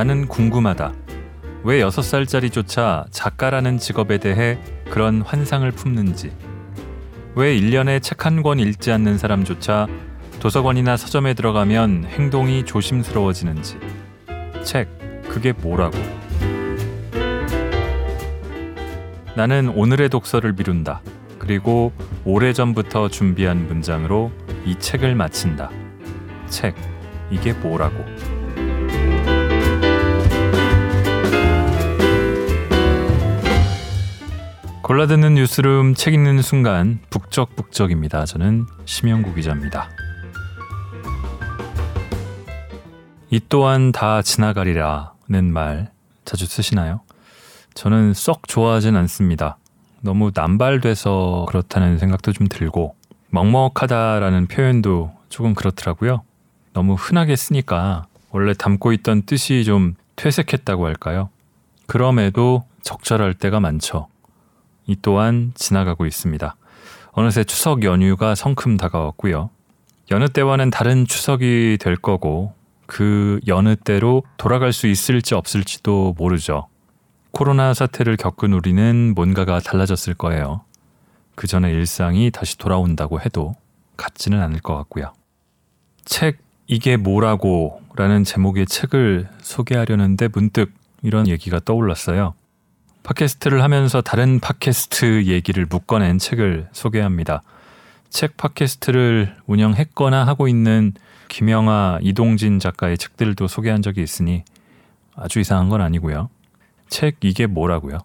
나는 궁금하다. 왜 6살짜리조차 작가라는 직업에 대해 그런 환상을 품는지. 왜 1년에 책 한 권 읽지 않는 사람조차 도서관이나 서점에 들어가면 행동이 조심스러워지는지. 책, 그게 뭐라고. 나는 오늘의 독서를 미룬다. 그리고 오래전부터 준비한 문장으로 이 책을 마친다. 책, 이게 뭐라고. 골라듣는 뉴스룸 책 읽는 순간 북적북적입니다. 저는 심영구 기자입니다. 이 또한 다 지나가리라는 말 자주 쓰시나요? 저는 썩 좋아하진 않습니다. 너무 남발돼서 그렇다는 생각도 좀 들고 먹먹하다라는 표현도 조금 그렇더라고요. 너무 흔하게 쓰니까 원래 담고 있던 뜻이 좀 퇴색했다고 할까요? 그럼에도 적절할 때가 많죠. 이 또한 지나가고 있습니다. 어느새 추석 연휴가 성큼 다가왔고요. 여느 때와는 다른 추석이 될 거고 그 여느 때로 돌아갈 수 있을지 없을지도 모르죠. 코로나 사태를 겪은 우리는 뭔가가 달라졌을 거예요. 그 전에 일상이 다시 돌아온다고 해도 같지는 않을 것 같고요. 책 이게 뭐라고 라는 제목의 책을 소개하려는데 문득 이런 얘기가 떠올랐어요. 팟캐스트를 하면서 다른 팟캐스트 얘기를 묶어낸 책을 소개합니다. 책 팟캐스트를 운영했거나 하고 있는 김영아, 이동진 작가의 책들도 소개한 적이 있으니 아주 이상한 건 아니고요. 책 이게 뭐라고요?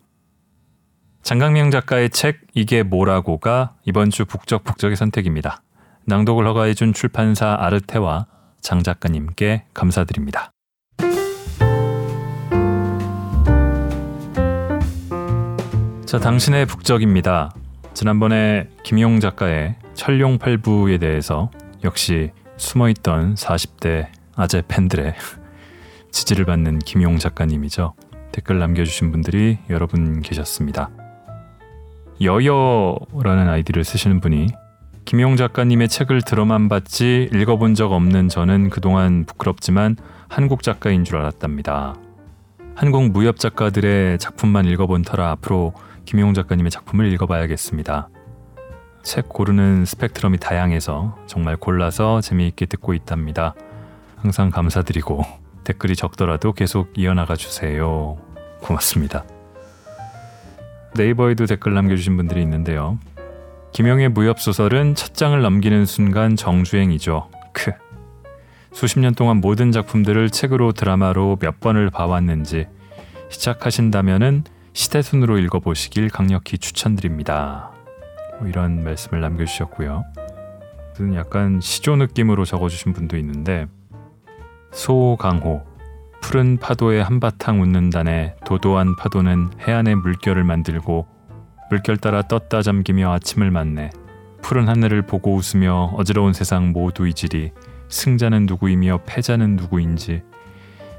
장강명 작가의 책 이게 뭐라고가 이번 주 북적북적의 선택입니다. 낭독을 허가해준 출판사 아르테와 장 작가님께 감사드립니다. 자, 당신의 북적입니다. 지난번에 김용 작가의 철룡팔부에 대해서 역시 숨어있던 40대 아재 팬들의 지지를 받는 김용 작가님이죠. 댓글 남겨주신 분들이 여러 분 계셨습니다. 여여라는 아이디를 쓰시는 분이 김용 작가님의 책을 들어만 봤지 읽어본 적 없는 저는 그동안 부끄럽지만 한국 작가인 줄 알았답니다. 한국 무협 작가들의 작품만 읽어본 터라 앞으로 김용 작가님의 작품을 읽어봐야겠습니다. 책 고르는 스펙트럼이 다양해서 정말 골라서 재미있게 듣고 있답니다. 항상 감사드리고 댓글이 적더라도 계속 이어나가 주세요. 고맙습니다. 네이버에도 댓글 남겨주신 분들이 있는데요. 김영의 무협 소설은 첫 장을 넘기는 순간 정주행이죠. 크. 수십 년 동안 모든 작품들을 책으로 드라마로 몇 번을 봐왔는지 시작하신다면은 시대순으로 읽어보시길 강력히 추천드립니다. 뭐 이런 말씀을 남겨주셨고요. 약간 시조 느낌으로 적어주신 분도 있는데 소강호 푸른 파도에 한바탕 웃는다네 도도한 파도는 해안의 물결을 만들고 물결 따라 떴다 잠기며 아침을 맞네 푸른 하늘을 보고 웃으며 어지러운 세상 모두 이지리 승자는 누구이며 패자는 누구인지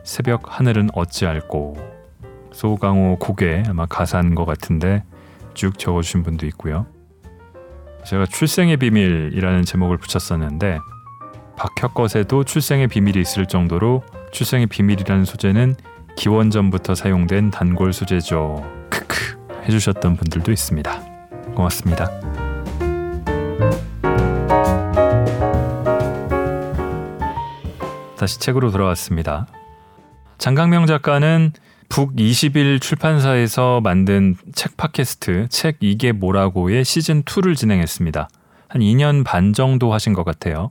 새벽 하늘은 어찌 알고 소강호 곡에 아마 가사인 것 같은데 쭉 적어주신 분도 있고요. 제가 출생의 비밀이라는 제목을 붙였었는데 박혁것에도 출생의 비밀이 있을 정도로 출생의 비밀이라는 소재는 기원전부터 사용된 단골 소재죠. 크크 해주셨던 분들도 있습니다. 고맙습니다. 다시 책으로 돌아왔습니다. 장강명 작가는 북21 출판사에서 만든 책 팟캐스트 책 이게 뭐라고의 시즌 2를 진행했습니다. 한 2년 반 정도 하신 것 같아요.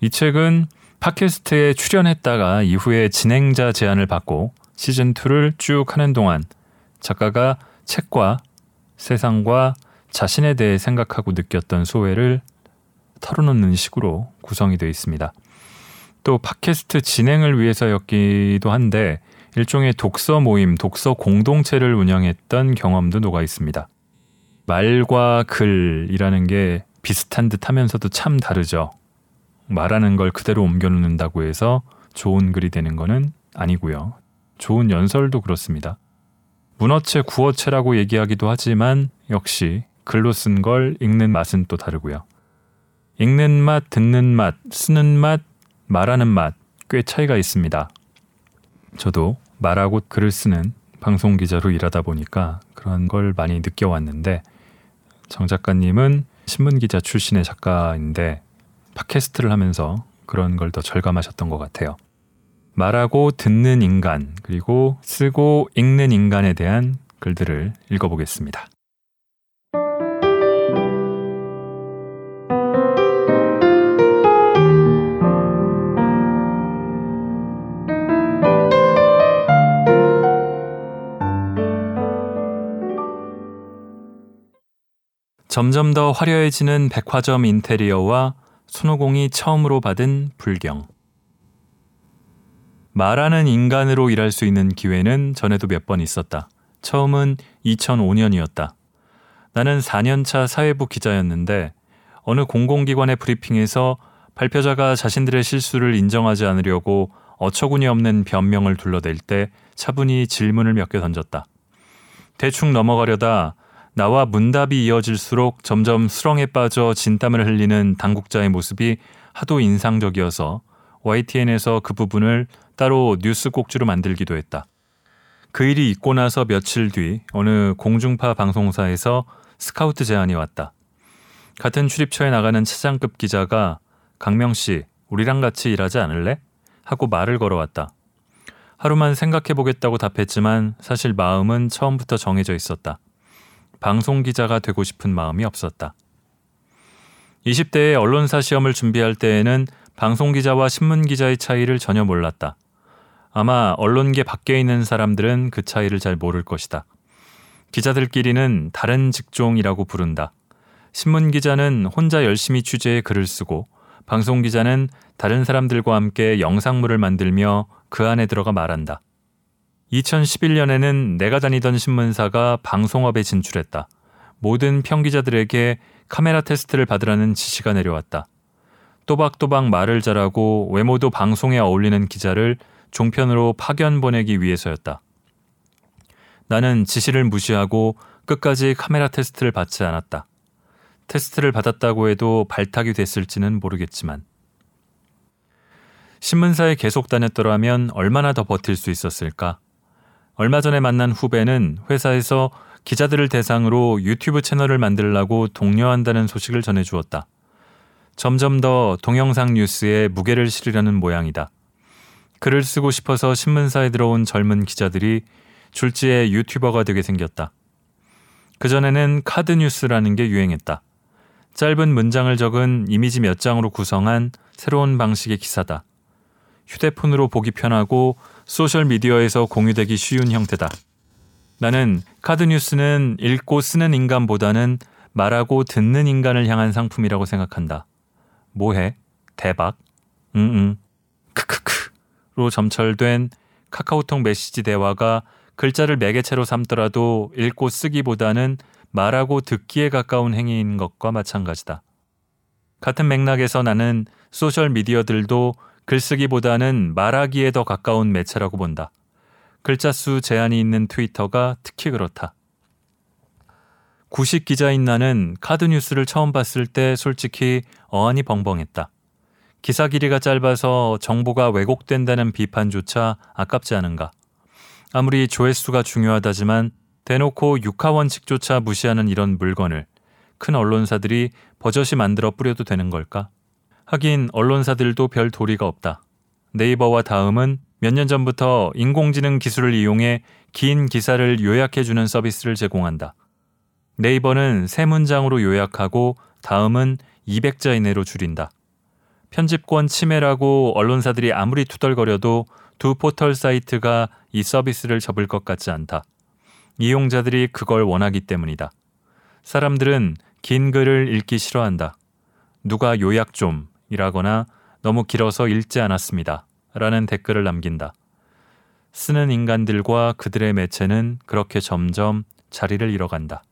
이 책은 팟캐스트에 출연했다가 이후에 진행자 제안을 받고 시즌 2를 쭉 하는 동안 작가가 책과 세상과 자신에 대해 생각하고 느꼈던 소회를 털어놓는 식으로 구성이 되어 있습니다. 또 팟캐스트 진행을 위해서였기도 한데 일종의 독서 모임, 독서 공동체를 운영했던 경험도 녹아 있습니다. 말과 글이라는 게 비슷한 듯 하면서도 참 다르죠. 말하는 걸 그대로 옮겨놓는다고 해서 좋은 글이 되는 것은 아니고요. 좋은 연설도 그렇습니다. 문어체, 구어체라고 얘기하기도 하지만 역시 글로 쓴 걸 읽는 맛은 또 다르고요. 읽는 맛, 듣는 맛, 쓰는 맛, 말하는 맛 꽤 차이가 있습니다. 저도 말하고 글을 쓰는 방송 기자로 일하다 보니까 그런 걸 많이 느껴왔는데 정 작가님은 신문 기자 출신의 작가인데 팟캐스트를 하면서 그런 걸 더 절감하셨던 것 같아요. 말하고 듣는 인간 그리고 쓰고 읽는 인간에 대한 글들을 읽어보겠습니다. 점점 더 화려해지는 백화점 인테리어와 손오공이 처음으로 받은 불경. 말하는 인간으로 일할 수 있는 기회는 전에도 몇 번 있었다. 처음은 2005년이었다. 나는 4년차 사회부 기자였는데 어느 공공기관의 브리핑에서 발표자가 자신들의 실수를 인정하지 않으려고 어처구니 없는 변명을 둘러댈 때 차분히 질문을 몇 개 던졌다. 대충 넘어가려다 나와 문답이 이어질수록 점점 수렁에 빠져 진땀을 흘리는 당국자의 모습이 하도 인상적이어서 YTN에서 그 부분을 따로 뉴스 꼭지로 만들기도 했다. 그 일이 있고 나서 며칠 뒤 어느 공중파 방송사에서 스카우트 제안이 왔다. 같은 출입처에 나가는 차장급 기자가 강명 씨, 우리랑 같이 일하지 않을래? 하고 말을 걸어왔다. 하루만 생각해 보겠다고 답했지만 사실 마음은 처음부터 정해져 있었다. 방송 기자가 되고 싶은 마음이 없었다. 20대의 언론사 시험을 준비할 때에는 방송 기자와 신문 기자의 차이를 전혀 몰랐다. 아마 언론계 밖에 있는 사람들은 그 차이를 잘 모를 것이다. 기자들끼리는 다른 직종이라고 부른다. 신문 기자는 혼자 열심히 취재해 글을 쓰고 방송 기자는 다른 사람들과 함께 영상물을 만들며 그 안에 들어가 말한다. 2011년에는 내가 다니던 신문사가 방송업에 진출했다. 모든 평기자들에게 카메라 테스트를 받으라는 지시가 내려왔다. 또박또박 말을 잘하고 외모도 방송에 어울리는 기자를 종편으로 파견 보내기 위해서였다. 나는 지시를 무시하고 끝까지 카메라 테스트를 받지 않았다. 테스트를 받았다고 해도 발탁이 됐을지는 모르겠지만. 신문사에 계속 다녔더라면 얼마나 더 버틸 수 있었을까? 얼마 전에 만난 후배는 회사에서 기자들을 대상으로 유튜브 채널을 만들라고 독려한다는 소식을 전해주었다. 점점 더 동영상 뉴스에 무게를 실으려는 모양이다. 글을 쓰고 싶어서 신문사에 들어온 젊은 기자들이 줄지에 유튜버가 되게 생겼다. 그전에는 카드 뉴스라는 게 유행했다. 짧은 문장을 적은 이미지 몇 장으로 구성한 새로운 방식의 기사다. 휴대폰으로 보기 편하고 소셜미디어에서 공유되기 쉬운 형태다. 나는 카드뉴스는 읽고 쓰는 인간보다는 말하고 듣는 인간을 향한 상품이라고 생각한다. 뭐해? 대박? 응응. 크크크로 점철된 카카오톡 메시지 대화가 글자를 매개체로 삼더라도 읽고 쓰기보다는 말하고 듣기에 가까운 행위인 것과 마찬가지다. 같은 맥락에서 나는 소셜 미디어들도 글쓰기보다는 말하기에 더 가까운 매체라고 본다. 글자 수 제한이 있는 트위터가 특히 그렇다. 구식 기자인 나는 카드 뉴스를 처음 봤을 때 솔직히 어안이 벙벙했다. 기사 길이가 짧아서 정보가 왜곡된다는 비판조차 아깝지 않은가. 아무리 조회수가 중요하다지만 대놓고 육하 원칙조차 무시하는 이런 물건을 큰 언론사들이 버젓이 만들어 뿌려도 되는 걸까? 하긴 언론사들도 별 도리가 없다. 네이버와 다음은 몇 년 전부터 인공지능 기술을 이용해 긴 기사를 요약해주는 서비스를 제공한다. 네이버는 세 문장으로 요약하고 다음은 200자 이내로 줄인다. 편집권 침해라고 언론사들이 아무리 투덜거려도 두 포털 사이트가 이 서비스를 접을 것 같지 않다. 이용자들이 그걸 원하기 때문이다. 사람들은 긴 글을 읽기 싫어한다. 누가 요약 좀 이라거나 너무 길어서 읽지 않았습니다. 라는 댓글을 남긴다. 쓰는 인간들과 그들의 매체는 그렇게 점점 자리를 잃어간다.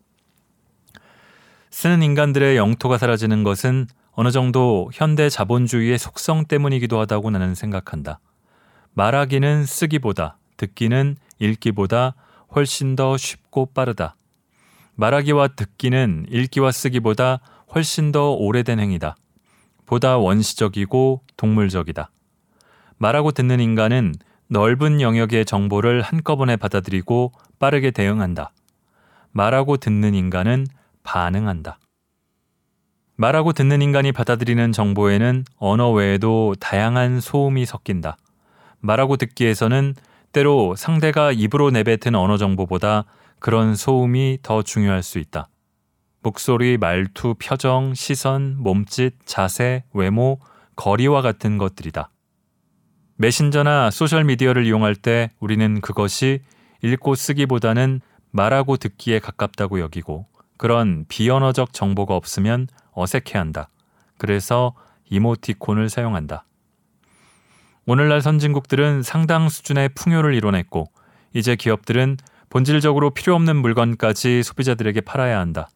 쓰는 인간들의 영토가 사라지는 것은 어느 정도 현대 자본주의의 속성 때문이기도 하다고 나는 생각한다. 말하기는 쓰기보다, 듣기는 읽기보다 훨씬 더 쉽고 빠르다. 말하기와 듣기는 읽기와 쓰기보다 훨씬 더 오래된 행위다. 보다 원시적이고 동물적이다. 말하고 듣는 인간은 넓은 영역의 정보를 한꺼번에 받아들이고 빠르게 대응한다. 말하고 듣는 인간은 반응한다. 말하고 듣는 인간이 받아들이는 정보에는 언어 외에도 다양한 소음이 섞인다. 말하고 듣기에서는 때로 상대가 입으로 내뱉은 언어 정보보다 그런 소음이 더 중요할 수 있다. 목소리, 말투, 표정, 시선, 몸짓, 자세, 외모, 거리와 같은 것들이다. 메신저나 소셜미디어를 이용할 때 우리는 그것이 읽고 쓰기보다는 말하고 듣기에 가깝다고 여기고 그런 비언어적 정보가 없으면 어색해한다. 그래서 이모티콘을 사용한다. 오늘날 선진국들은 상당 수준의 풍요를 이뤄냈고 이제 기업들은 본질적으로 필요 없는 물건까지 소비자들에게 팔아야 한다.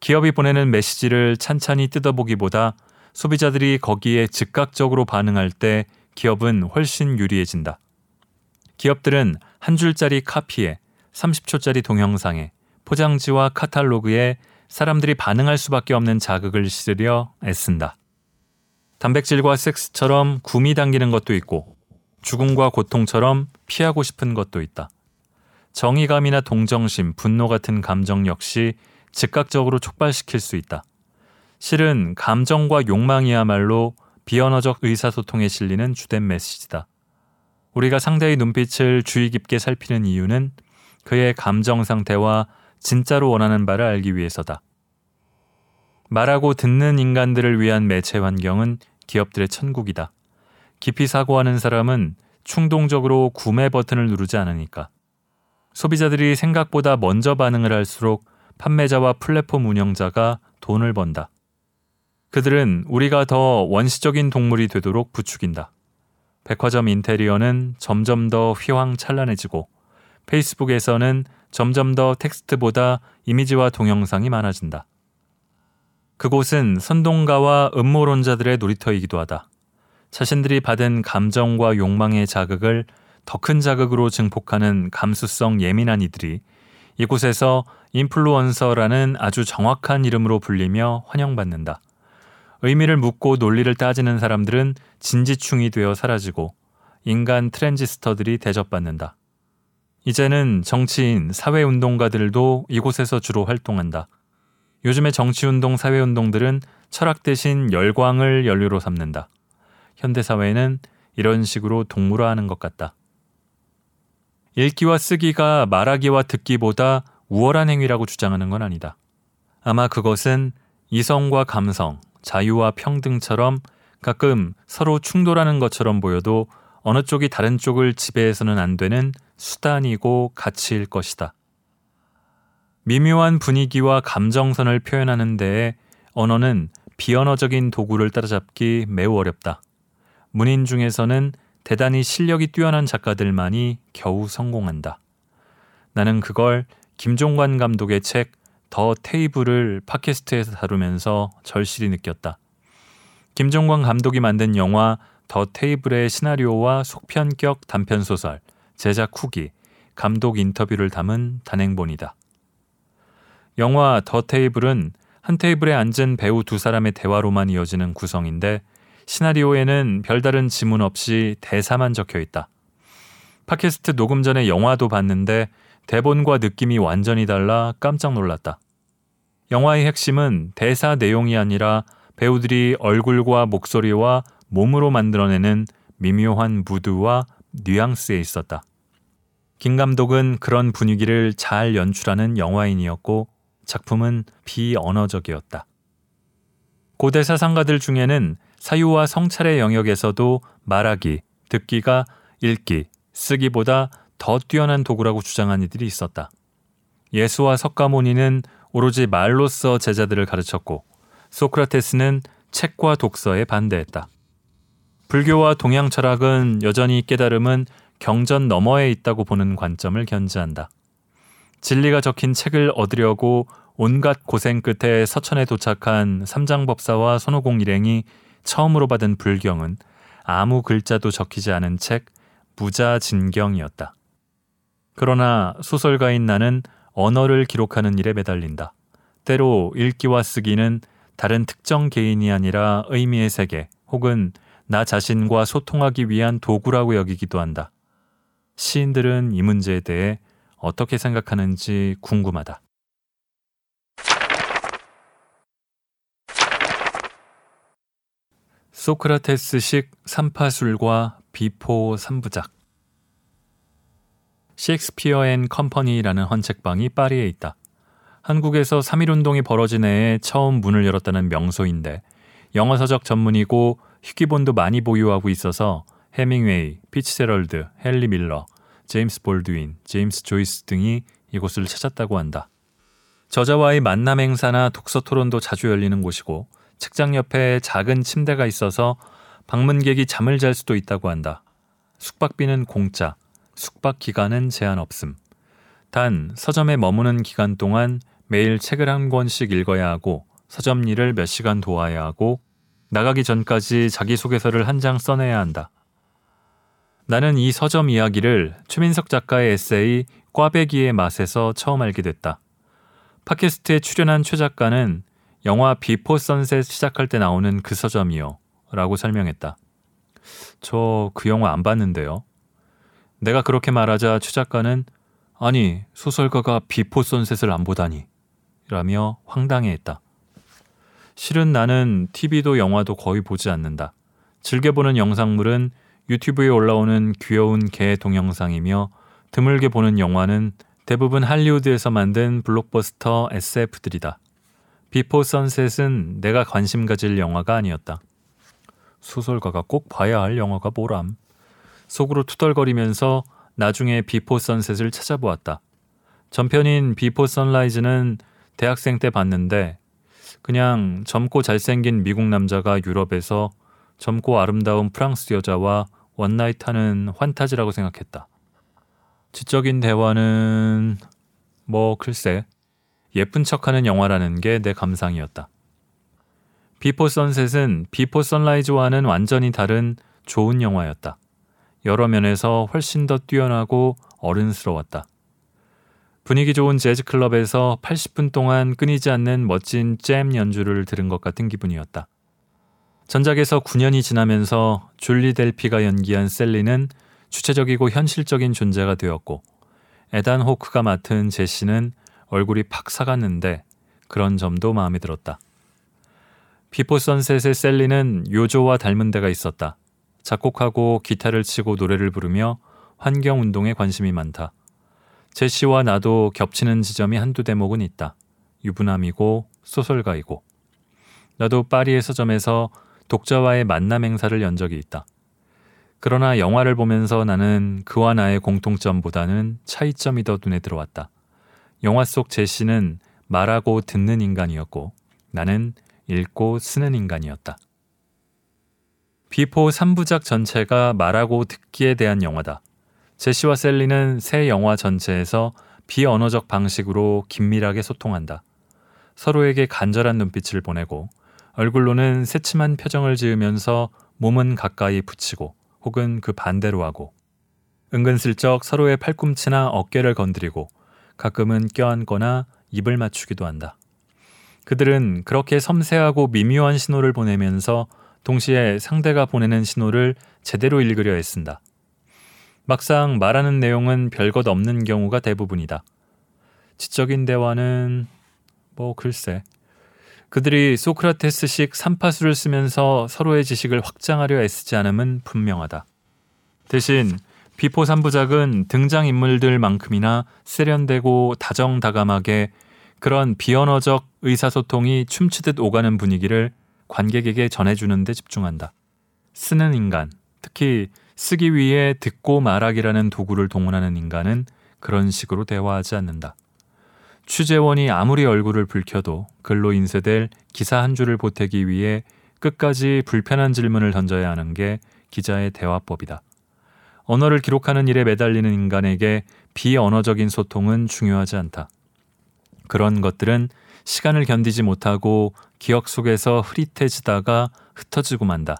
기업이 보내는 메시지를 찬찬히 뜯어보기보다 소비자들이 거기에 즉각적으로 반응할 때 기업은 훨씬 유리해진다. 기업들은 한 줄짜리 카피에 30초짜리 동영상에 포장지와 카탈로그에 사람들이 반응할 수밖에 없는 자극을 실으려 애쓴다. 단백질과 섹스처럼 구미 당기는 것도 있고 죽음과 고통처럼 피하고 싶은 것도 있다. 정의감이나 동정심, 분노 같은 감정 역시 즉각적으로 촉발시킬 수 있다. 실은 감정과 욕망이야말로 비언어적 의사소통에 실리는 주된 메시지다. 우리가 상대의 눈빛을 주의 깊게 살피는 이유는 그의 감정 상태와 진짜로 원하는 바를 알기 위해서다. 말하고 듣는 인간들을 위한 매체 환경은 기업들의 천국이다. 깊이 사고하는 사람은 충동적으로 구매 버튼을 누르지 않으니까. 소비자들이 생각보다 먼저 반응을 할수록 판매자와 플랫폼 운영자가 돈을 번다. 그들은 우리가 더 원시적인 동물이 되도록 부추긴다. 백화점 인테리어는 점점 더 휘황찬란해지고 페이스북에서는 점점 더 텍스트보다 이미지와 동영상이 많아진다. 그곳은 선동가와 음모론자들의 놀이터이기도 하다. 자신들이 받은 감정과 욕망의 자극을 더 큰 자극으로 증폭하는 감수성 예민한 이들이 이곳에서 인플루언서라는 아주 정확한 이름으로 불리며 환영받는다. 의미를 묻고 논리를 따지는 사람들은 진지충이 되어 사라지고 인간 트랜지스터들이 대접받는다. 이제는 정치인, 사회운동가들도 이곳에서 주로 활동한다. 요즘의 정치운동, 사회운동들은 철학 대신 열광을 연료로 삼는다. 현대사회는 이런 식으로 동물화하는 것 같다. 읽기와 쓰기가 말하기와 듣기보다 우월한 행위라고 주장하는 건 아니다. 아마 그것은 이성과 감성, 자유와 평등처럼 가끔 서로 충돌하는 것처럼 보여도 어느 쪽이 다른 쪽을 지배해서는 안 되는 수단이고 가치일 것이다. 미묘한 분위기와 감정선을 표현하는 데에 언어는 비언어적인 도구를 따라잡기 매우 어렵다. 문인 중에서는 대단히 실력이 뛰어난 작가들만이 겨우 성공한다. 나는 그걸 김종관 감독의 책 더 테이블을 팟캐스트에서 다루면서 절실히 느꼈다. 김종관 감독이 만든 영화 더 테이블의 시나리오와 속편격 단편 소설, 제작 후기, 감독 인터뷰를 담은 단행본이다. 영화 더 테이블은 한 테이블에 앉은 배우 두 사람의 대화로만 이어지는 구성인데 시나리오에는 별다른 지문 없이 대사만 적혀 있다. 팟캐스트 녹음 전에 영화도 봤는데 대본과 느낌이 완전히 달라 깜짝 놀랐다. 영화의 핵심은 대사 내용이 아니라 배우들이 얼굴과 목소리와 몸으로 만들어내는 미묘한 무드와 뉘앙스에 있었다. 김 감독은 그런 분위기를 잘 연출하는 영화인이었고 작품은 비언어적이었다. 고대 사상가들 중에는 사유와 성찰의 영역에서도 말하기, 듣기가 읽기, 쓰기보다 더 뛰어난 도구라고 주장한 이들이 있었다. 예수와 석가모니는 오로지 말로써 제자들을 가르쳤고 소크라테스는 책과 독서에 반대했다. 불교와 동양 철학은 여전히 깨달음은 경전 너머에 있다고 보는 관점을 견지한다. 진리가 적힌 책을 얻으려고 온갖 고생 끝에 서천에 도착한 삼장법사와 손오공 일행이 처음으로 받은 불경은 아무 글자도 적히지 않은 책 무자진경이었다. 그러나 소설가인 나는 언어를 기록하는 일에 매달린다. 때로 읽기와 쓰기는 다른 특정 개인이 아니라 의미의 세계 혹은 나 자신과 소통하기 위한 도구라고 여기기도 한다. 시인들은 이 문제에 대해 어떻게 생각하는지 궁금하다. 소크라테스식 산파술과 Before 삼부작 Shakespeare and Company라는 헌책방이 파리에 있다. 한국에서 3.1운동이 벌어진 해에 처음 문을 열었다는 명소인데 영어 서적 전문이고 희귀본도 많이 보유하고 있어서 헤밍웨이, 피츠제럴드, 헨리 밀러, 제임스 볼드윈, 제임스 조이스 등이 이곳을 찾았다고 한다. 저자와의 만남 행사나 독서 토론도 자주 열리는 곳이고 책장 옆에 작은 침대가 있어서 방문객이 잠을 잘 수도 있다고 한다. 숙박비는 공짜, 숙박 기간은 제한 없음. 단 서점에 머무는 기간 동안 매일 책을 한 권씩 읽어야 하고 서점 일을 몇 시간 도와야 하고 나가기 전까지 자기소개서를 한 장 써내야 한다. 나는 이 서점 이야기를 최민석 작가의 에세이 꽈배기의 맛에서 처음 알게 됐다. 팟캐스트에 출연한 최 작가는 영화 Before Sunset 시작할 때 나오는 그 서점이요. 라고 설명했다. 저 그 영화 안 봤는데요. 내가 그렇게 말하자 최 작가는 아니, 소설가가 Before Sunset을 안 보다니. 라며 황당해 했다. 실은 나는 TV도 영화도 거의 보지 않는다. 즐겨보는 영상물은 유튜브에 올라오는 귀여운 개 동영상이며 드물게 보는 영화는 대부분 할리우드에서 만든 블록버스터 SF들이다. Before Sunset은 내가 관심 가질 영화가 아니었다. 소설가가 꼭 봐야 할 영화가 뭐람. 속으로 투덜거리면서 나중에 Before Sunset을 찾아보았다. 전편인 Before Sunrise는 대학생 때 봤는데 그냥 젊고 잘생긴 미국 남자가 유럽에서 젊고 아름다운 프랑스 여자와 one night하는 환타지라고 생각했다. 지적인 대화는 뭐 글쎄 예쁜 척하는 영화라는 게 내 감상이었다. Before Sunset은 Before Sunrise와는 완전히 다른 좋은 영화였다. 여러 면에서 훨씬 더 뛰어나고 어른스러웠다. 분위기 좋은 재즈 클럽에서 80분 동안 끊이지 않는 멋진 잼 연주를 들은 것 같은 기분이었다. 전작에서 9년이 지나면서 줄리 델피가 연기한 셀린은 주체적이고 현실적인 존재가 되었고 에단 호크가 맡은 제시는 얼굴이 팍 삭았는데 그런 점도 마음에 들었다. Before Sunset의 셀린은 요조와 닮은 데가 있었다. 작곡하고 기타를 치고 노래를 부르며 환경 운동에 관심이 많다. 제시와 나도 겹치는 지점이 한두 대목은 있다. 유부남이고 소설가이고. 나도 파리의 서점에서 독자와의 만남 행사를 연 적이 있다. 그러나 영화를 보면서 나는 그와 나의 공통점보다는 차이점이 더 눈에 들어왔다. 영화 속 제시는 말하고 듣는 인간이었고 나는 읽고 쓰는 인간이었다. 비포 3부작 전체가 말하고 듣기에 대한 영화다. 제시와 셀린은 세 영화 전체에서 비언어적 방식으로 긴밀하게 소통한다. 서로에게 간절한 눈빛을 보내고 얼굴로는 새침한 표정을 지으면서 몸은 가까이 붙이고 혹은 그 반대로 하고 은근슬쩍 서로의 팔꿈치나 어깨를 건드리고 가끔은 껴안거나 입을 맞추기도 한다. 그들은 그렇게 섬세하고 미묘한 신호를 보내면서 동시에 상대가 보내는 신호를 제대로 읽으려 애쓴다. 막상 말하는 내용은 별것 없는 경우가 대부분이다. 지적인 대화는 뭐 글쎄 그들이 소크라테스식 산파술을 쓰면서 서로의 지식을 확장하려 애쓰지 않음은 분명하다. 대신 비포 3부작은 등장인물들만큼이나 세련되고 다정다감하게 그런 비언어적 의사소통이 춤추듯 오가는 분위기를 관객에게 전해주는 데 집중한다. 쓰는 인간, 특히 쓰기 위해 듣고 말하기라는 도구를 동원하는 인간은 그런 식으로 대화하지 않는다. 취재원이 아무리 얼굴을 붉혀도 글로 인쇄될 기사 한 줄을 보태기 위해 끝까지 불편한 질문을 던져야 하는 게 기자의 대화법이다. 언어를 기록하는 일에 매달리는 인간에게 비언어적인 소통은 중요하지 않다. 그런 것들은 시간을 견디지 못하고 기억 속에서 흐릿해지다가 흩어지고 만다.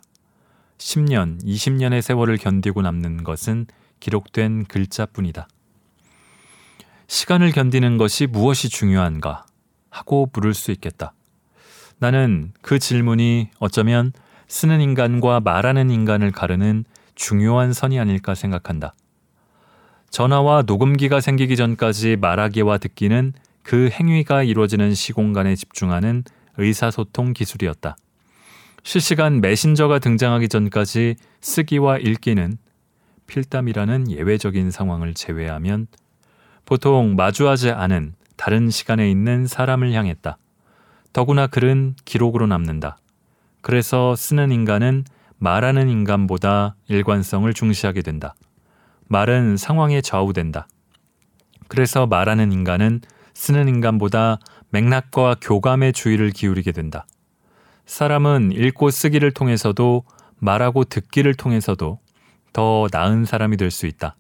10년, 20년의 세월을 견디고 남는 것은 기록된 글자뿐이다. 시간을 견디는 것이 무엇이 중요한가 하고 물을 수 있겠다. 나는 그 질문이 어쩌면 쓰는 인간과 말하는 인간을 가르는 중요한 선이 아닐까 생각한다. 전화와 녹음기가 생기기 전까지 말하기와 듣기는 그 행위가 이루어지는 시공간에 집중하는 의사소통 기술이었다. 실시간 메신저가 등장하기 전까지 쓰기와 읽기는 필담이라는 예외적인 상황을 제외하면 보통 마주하지 않은 다른 시간에 있는 사람을 향했다. 더구나 글은 기록으로 남는다. 그래서 쓰는 인간은 말하는 인간보다 일관성을 중시하게 된다. 말은 상황에 좌우된다. 그래서 말하는 인간은 쓰는 인간보다 맥락과 교감의 주의를 기울이게 된다. 사람은 읽고 쓰기를 통해서도 말하고 듣기를 통해서도 더 나은 사람이 될 수 있다.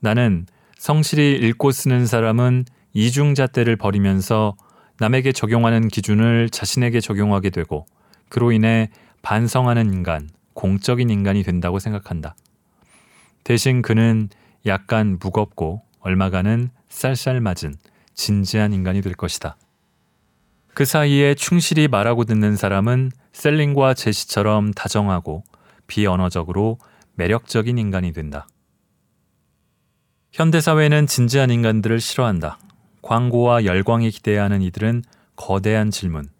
나는 성실히 읽고 쓰는 사람은 이중잣대를 버리면서 남에게 적용하는 기준을 자신에게 적용하게 되고 그로 인해 반성하는 인간, 공적인 인간이 된다고 생각한다. 대신 그는 약간 무겁고 얼마간은 쌀쌀맞은 진지한 인간이 될 것이다. 그 사이에 충실히 말하고 듣는 사람은 셀링과 제시처럼 다정하고 비언어적으로 매력적인 인간이 된다. 현대사회는 진지한 인간들을 싫어한다. 광고와 열광에 기대하는 이들은 거대한 질문,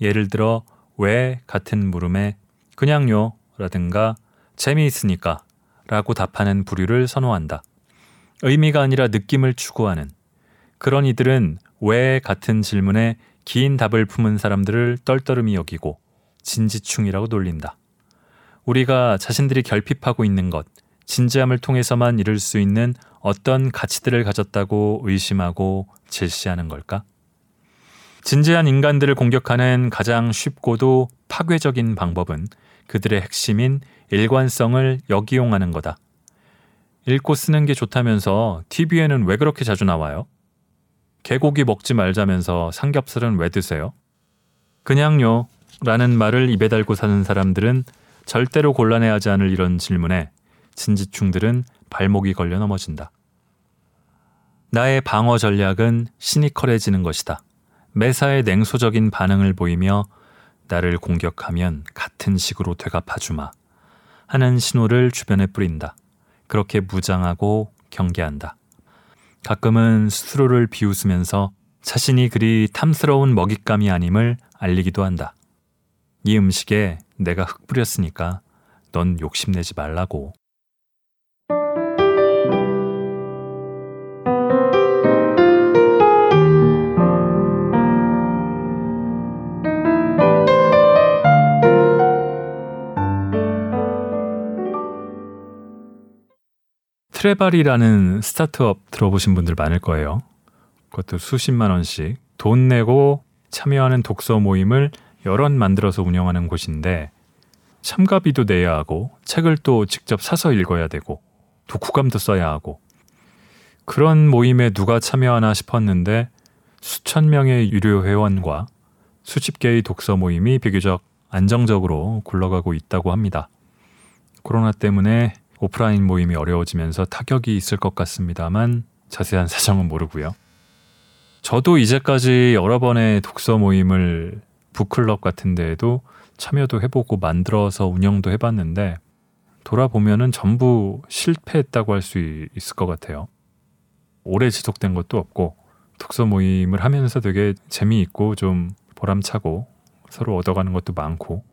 예를 들어 왜 같은 물음에 그냥요 라든가 재미있으니까 라고 답하는 부류를 선호한다. 의미가 아니라 느낌을 추구하는 그런 이들은 왜 같은 질문에 긴 답을 품은 사람들을 떨떠름이 여기고 진지충이라고 놀린다. 우리가 자신들이 결핍하고 있는 것, 진지함을 통해서만 이룰 수 있는 어떤 가치들을 가졌다고 의심하고 질시하는 걸까? 진지한 인간들을 공격하는 가장 쉽고도 파괴적인 방법은 그들의 핵심인 일관성을 역이용하는 거다. 읽고 쓰는 게 좋다면서 TV에는 왜 그렇게 자주 나와요? 개고기 먹지 말자면서 삼겹살은 왜 드세요? 그냥요. 라는 말을 입에 달고 사는 사람들은 절대로 곤란해하지 않을 이런 질문에 진지충들은 발목이 걸려 넘어진다. 나의 방어 전략은 시니컬해지는 것이다. 매사에 냉소적인 반응을 보이며 나를 공격하면 같은 식으로 되갚아주마 하는 신호를 주변에 뿌린다. 그렇게 무장하고 경계한다. 가끔은 스스로를 비웃으면서 자신이 그리 탐스러운 먹잇감이 아님을 알리기도 한다. 이 음식에 내가 흙 뿌렸으니까 넌 욕심내지 말라고. 트레발이라는 스타트업 들어보신 분들 많을 거예요. 그것도 수십만 원씩 돈 내고 참여하는 독서 모임을 여럿 만들어서 운영하는 곳인데 참가비도 내야 하고 책을 또 직접 사서 읽어야 되고 독후감도 써야 하고 그런 모임에 누가 참여하나 싶었는데 수천 명의 유료 회원과 수십 개의 독서 모임이 비교적 안정적으로 굴러가고 있다고 합니다. 코로나 때문에 오프라인 모임이 어려워지면서 타격이 있을 것 같습니다만 자세한 사정은 모르고요. 저도 이제까지 여러 번의 독서 모임을 북클럽 같은 데에도 참여도 해보고 만들어서 운영도 해봤는데 돌아보면은 전부 실패했다고 할 수 있을 것 같아요. 오래 지속된 것도 없고 독서 모임을 하면서 되게 재미있고 좀 보람차고 서로 얻어가는 것도 많고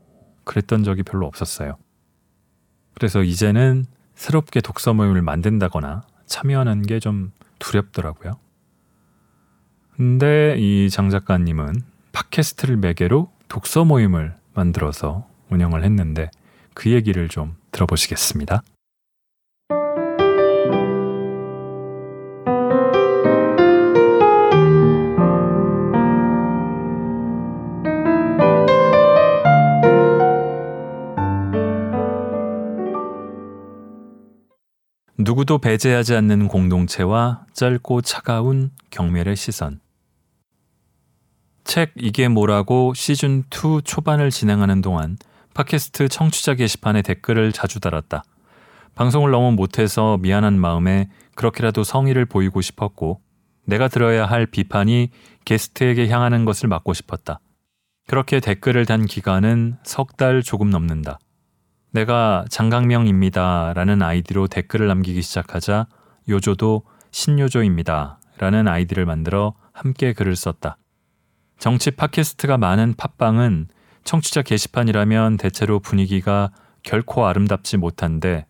그랬던 적이 별로 없었어요. 그래서 이제는 새롭게 독서 모임을 만든다거나 참여하는 게 좀 두렵더라고요. 근데 이 장 작가님은 팟캐스트를 매개로 독서 모임을 만들어서 운영을 했는데 그 얘기를 좀 들어보시겠습니다. 누구도 배제하지 않는 공동체와 짧고 차가운 경멸의 시선. 책 이게 뭐라고 시즌 2 초반을 진행하는 동안 팟캐스트 청취자 게시판에 댓글을 자주 달았다. 방송을 너무 못해서 미안한 마음에 그렇게라도 성의를 보이고 싶었고 내가 들어야 할 비판이 게스트에게 향하는 것을 막고 싶었다. 그렇게 댓글을 단 기간은 석 달 조금 넘는다. 내가 장강명입니다. 라는 아이디로 댓글을 남기기 시작하자 요조도 신요조입니다. 라는 아이디를 만들어 함께 글을 썼다. 정치 팟캐스트가 많은 팟빵은 청취자 게시판이라면 대체로 분위기가 결코 아름답지 못한데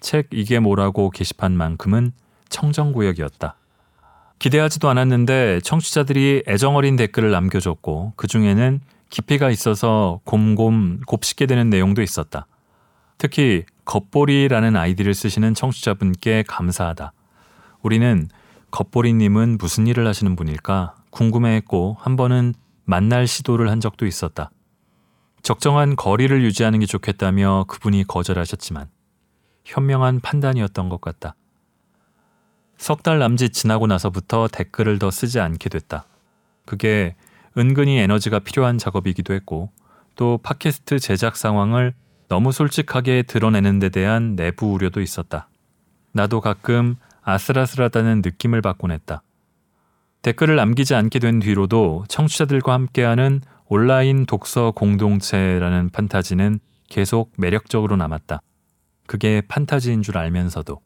책 이게 뭐라고 게시판만큼은 청정구역이었다. 기대하지도 않았는데 청취자들이 애정어린 댓글을 남겨줬고 그 중에는 깊이가 있어서 곰곰 곱씹게 되는 내용도 있었다. 특히 겉보리라는 아이디를 쓰시는 청취자분께 감사하다. 우리는 겉보리님은 무슨 일을 하시는 분일까 궁금해했고 한 번은 만날 시도를 한 적도 있었다. 적정한 거리를 유지하는 게 좋겠다며 그분이 거절하셨지만 현명한 판단이었던 것 같다. 석 달 남짓 지나고 나서부터 댓글을 더 쓰지 않게 됐다. 그게 은근히 에너지가 필요한 작업이기도 했고 또 팟캐스트 제작 상황을 너무 솔직하게 드러내는 데 대한 내부 우려도 있었다. 나도 가끔 아슬아슬하다는 느낌을 받곤 했다. 댓글을 남기지 않게 된 뒤로도 청취자들과 함께하는 온라인 독서 공동체라는 판타지는 계속 매력적으로 남았다. 그게 판타지인 줄 알면서도.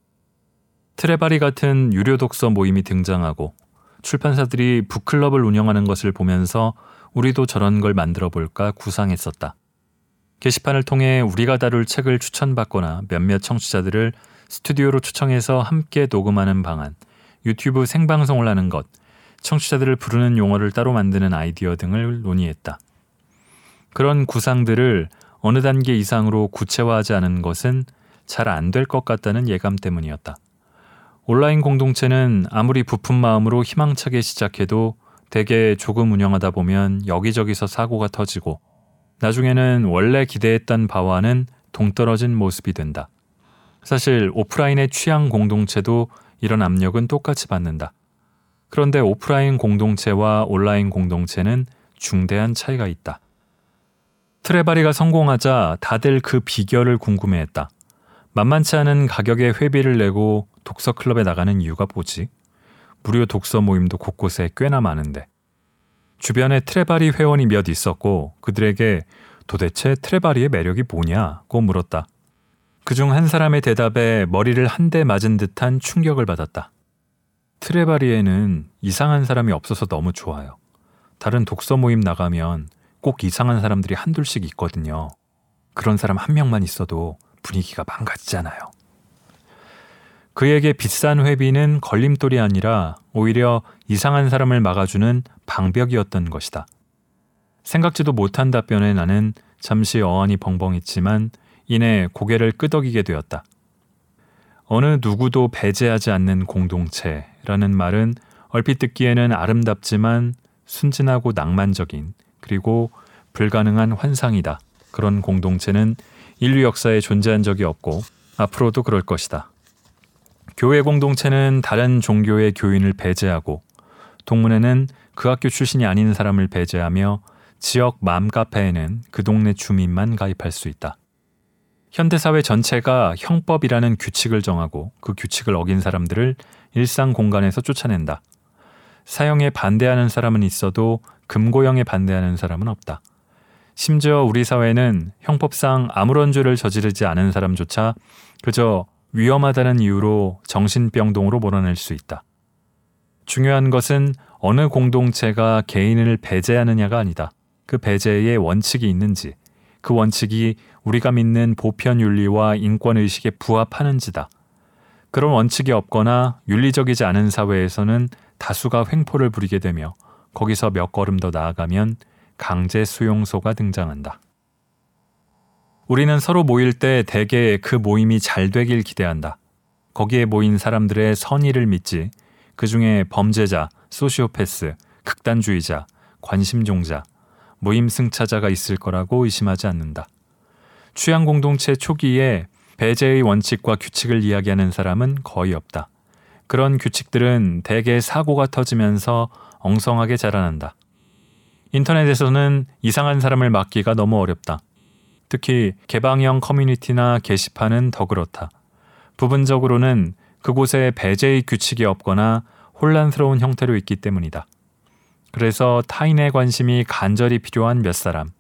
트레바리 같은 유료 독서 모임이 등장하고 출판사들이 북클럽을 운영하는 것을 보면서 우리도 저런 걸 만들어 볼까 구상했었다. 게시판을 통해 우리가 다룰 책을 추천받거나 몇몇 청취자들을 스튜디오로 초청해서 함께 녹음하는 방안, 유튜브 생방송을 하는 것, 청취자들을 부르는 용어를 따로 만드는 아이디어 등을 논의했다. 그런 구상들을 어느 단계 이상으로 구체화하지 않은 것은 잘 안 될 것 같다는 예감 때문이었다. 온라인 공동체는 아무리 부푼 마음으로 희망차게 시작해도 대개 조금 운영하다 보면 여기저기서 사고가 터지고 나중에는 원래 기대했던 바와는 동떨어진 모습이 된다. 사실 오프라인의 취향 공동체도 이런 압력은 똑같이 받는다. 그런데 오프라인 공동체와 온라인 공동체는 중대한 차이가 있다. 트레바리가 성공하자 다들 그 비결을 궁금해했다. 만만치 않은 가격의 회비를 내고 독서 클럽에 나가는 이유가 뭐지? 무료 독서 모임도 곳곳에 꽤나 많은데. 주변에 트레바리 회원이 몇 있었고 그들에게 도대체 트레바리의 매력이 뭐냐고 물었다. 그중 한 사람의 대답에 머리를 한 대 맞은 듯한 충격을 받았다. 트레바리에는 이상한 사람이 없어서 너무 좋아요. 다른 독서 모임 나가면 꼭 이상한 사람들이 한둘씩 있거든요. 그런 사람 한 명만 있어도 분위기가 망가지잖아요. 그에게 비싼 회비는 걸림돌이 아니라 오히려 이상한 사람을 막아주는 방벽이었던 것이다. 생각지도 못한 답변에 나는 잠시 어안이 벙벙했지만 이내 고개를 끄덕이게 되었다. 어느 누구도 배제하지 않는 공동체라는 말은 얼핏 듣기에는 아름답지만 순진하고 낭만적인 그리고 불가능한 환상이다. 그런 공동체는 인류 역사에 존재한 적이 없고 앞으로도 그럴 것이다. 교회 공동체는 다른 종교의 교인을 배제하고 동문회는 그 학교 출신이 아닌 사람을 배제하며 지역 맘카페에는 그 동네 주민만 가입할 수 있다. 현대사회 전체가 형법이라는 규칙을 정하고 그 규칙을 어긴 사람들을 일상 공간에서 쫓아낸다. 사형에 반대하는 사람은 있어도 금고형에 반대하는 사람은 없다. 심지어 우리 사회는 형법상 아무런 죄를 저지르지 않은 사람조차 그저 위험하다는 이유로 정신병동으로 몰아낼 수 있다. 중요한 것은 어느 공동체가 개인을 배제하느냐가 아니다. 그 배제의 원칙이 있는지, 그 원칙이 우리가 믿는 보편 윤리와 인권 의식에 부합하는지다. 그런 원칙이 없거나 윤리적이지 않은 사회에서는 다수가 횡포를 부리게 되며 거기서 몇 걸음 더 나아가면 강제 수용소가 등장한다. 우리는 서로 모일 때 대개 그 모임이 잘 되길 기대한다. 거기에 모인 사람들의 선의를 믿지. 그 중에 범죄자, 소시오패스, 극단주의자, 관심종자, 모임 승차자가 있을 거라고 의심하지 않는다. 취향 공동체 초기에 배제의 원칙과 규칙을 이야기하는 사람은 거의 없다. 그런 규칙들은 대개 사고가 터지면서 엉성하게 자라난다. 인터넷에서는 이상한 사람을 막기가 너무 어렵다. 특히 개방형 커뮤니티나 게시판은 더 그렇다. 부분적으로는 그곳에 배제의 규칙이 없거나 혼란스러운 형태로 있기 때문이다. 그래서 타인의 관심이 간절히 필요한 몇 사람,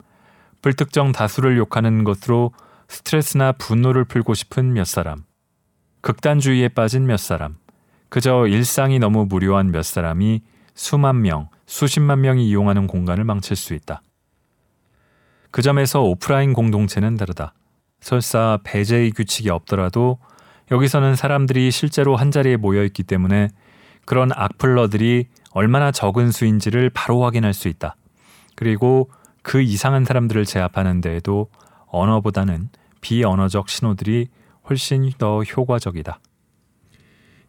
불특정 다수를 욕하는 것으로 스트레스나 분노를 풀고 싶은 몇 사람, 극단주의에 빠진 몇 사람, 그저 일상이 너무 무료한 몇 사람이 수만 명, 수십만 명이 이용하는 공간을 망칠 수 있다. 그 점에서 오프라인 공동체는 다르다. 설사 배제의 규칙이 없더라도 여기서는 사람들이 실제로 한자리에 모여 있기 때문에 그런 악플러들이 얼마나 적은 수인지를 바로 확인할 수 있다. 그리고 그 이상한 사람들을 제압하는 데에도 언어보다는 비언어적 신호들이 훨씬 더 효과적이다.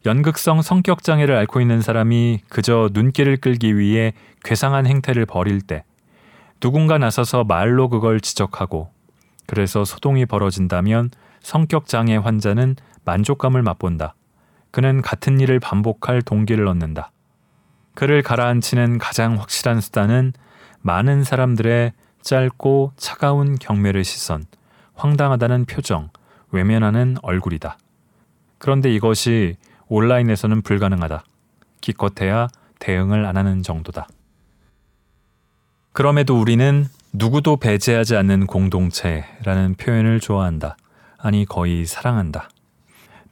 연극성 성격 장애를 앓고 있는 사람이 그저 눈길을 끌기 위해 괴상한 행태를 벌일 때 누군가 나서서 말로 그걸 지적하고 그래서 소동이 벌어진다면 성격 장애 환자는 만족감을 맛본다. 그는 같은 일을 반복할 동기를 얻는다. 그를 가라앉히는 가장 확실한 수단은 많은 사람들의 짧고 차가운 경멸의 시선, 황당하다는 표정, 외면하는 얼굴이다. 그런데 이것이 온라인에서는 불가능하다. 기껏해야 대응을 안 하는 정도다. 그럼에도 우리는 누구도 배제하지 않는 공동체라는 표현을 좋아한다. 아니, 거의 사랑한다.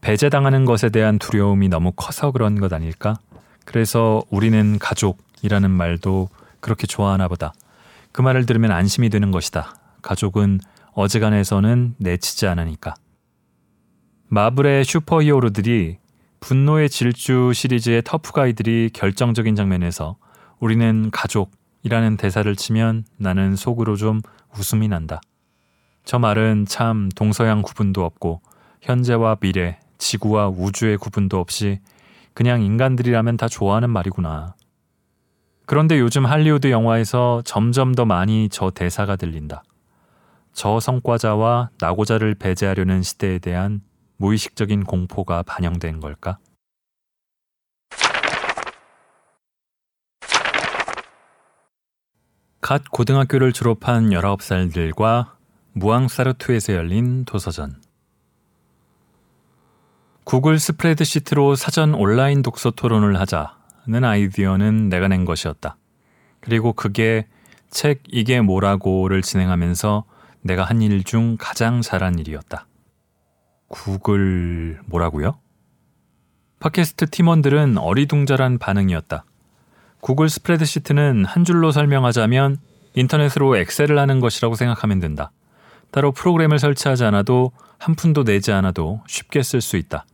배제당하는 것에 대한 두려움이 너무 커서 그런 것 아닐까? 그래서 우리는 가족이라는 말도 그렇게 좋아하나 보다. 그 말을 들으면 안심이 되는 것이다. 가족은 어지간해서는 내치지 않으니까. 마블의 슈퍼 히어로들이 분노의 질주 시리즈의 터프가이들이 결정적인 장면에서 우리는 가족 이라는 대사를 치면 나는 속으로 좀 웃음이 난다. 저 말은 참 동서양 구분도 없고 현재와 미래, 지구와 우주의 구분도 없이 그냥 인간들이라면 다 좋아하는 말이구나. 그런데 요즘 할리우드 영화에서 점점 더 많이 저 대사가 들린다. 저 성과자와 나고자를 배제하려는 시대에 대한 무의식적인 공포가 반영된 걸까? 갓 고등학교를 졸업한 19살들과 무앙사르투에서 열린 도서전. 구글 스프레드시트로 사전 온라인 독서 토론을 하자는 아이디어는 내가 낸 것이었다. 그리고 그게 책 이게 뭐라고를 진행하면서 내가 한 일 중 가장 잘한 일이었다. 구글 뭐라고요? 팟캐스트 팀원들은 어리둥절한 반응이었다. 구글 스프레드시트는 한 줄로 설명하자면 인터넷으로 엑셀을 하는 것이라고 생각하면 된다. 따로 프로그램을 설치하지 않아도 한 푼도 내지 않아도 쉽게 쓸 수 있다.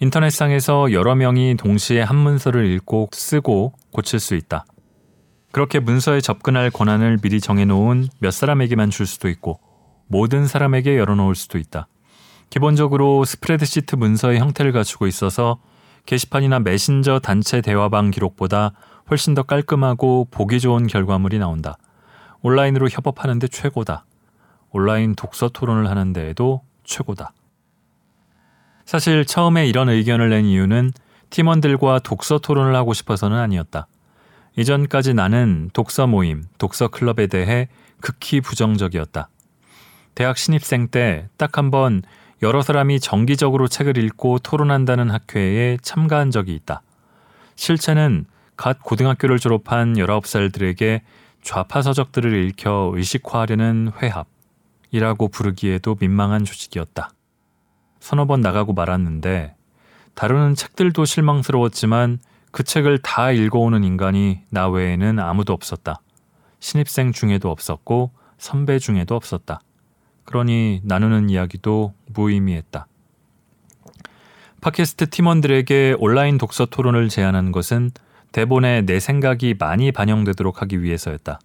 인터넷상에서 여러 명이 동시에 한 문서를 읽고 쓰고 고칠 수 있다. 그렇게 문서에 접근할 권한을 미리 정해놓은 몇 사람에게만 줄 수도 있고 모든 사람에게 열어놓을 수도 있다. 기본적으로 스프레드시트 문서의 형태를 갖추고 있어서 게시판이나 메신저 단체 대화방 기록보다 훨씬 더 깔끔하고 보기 좋은 결과물이 나온다. 온라인으로 협업하는데 최고다. 온라인 독서 토론을 하는 데에도 최고다. 사실 처음에 이런 의견을 낸 이유는 팀원들과 독서 토론을 하고 싶어서는 아니었다. 이전까지 나는 독서 모임, 독서 클럽에 대해 극히 부정적이었다. 대학 신입생 때 딱 한 번 여러 사람이 정기적으로 책을 읽고 토론한다는 학회에 참가한 적이 있다. 실체는 갓 고등학교를 졸업한 19살들에게 좌파 서적들을 읽혀 의식화하려는 회합이라고 부르기에도 민망한 조직이었다. 서너 번 나가고 말았는데 다루는 책들도 실망스러웠지만 그 책을 다 읽어오는 인간이 나 외에는 아무도 없었다. 신입생 중에도 없었고 선배 중에도 없었다. 그러니 나누는 이야기도 무의미했다. 팟캐스트 팀원들에게 온라인 독서 토론을 제안한 것은 대본에 내 생각이 많이 반영되도록 하기 위해서였다.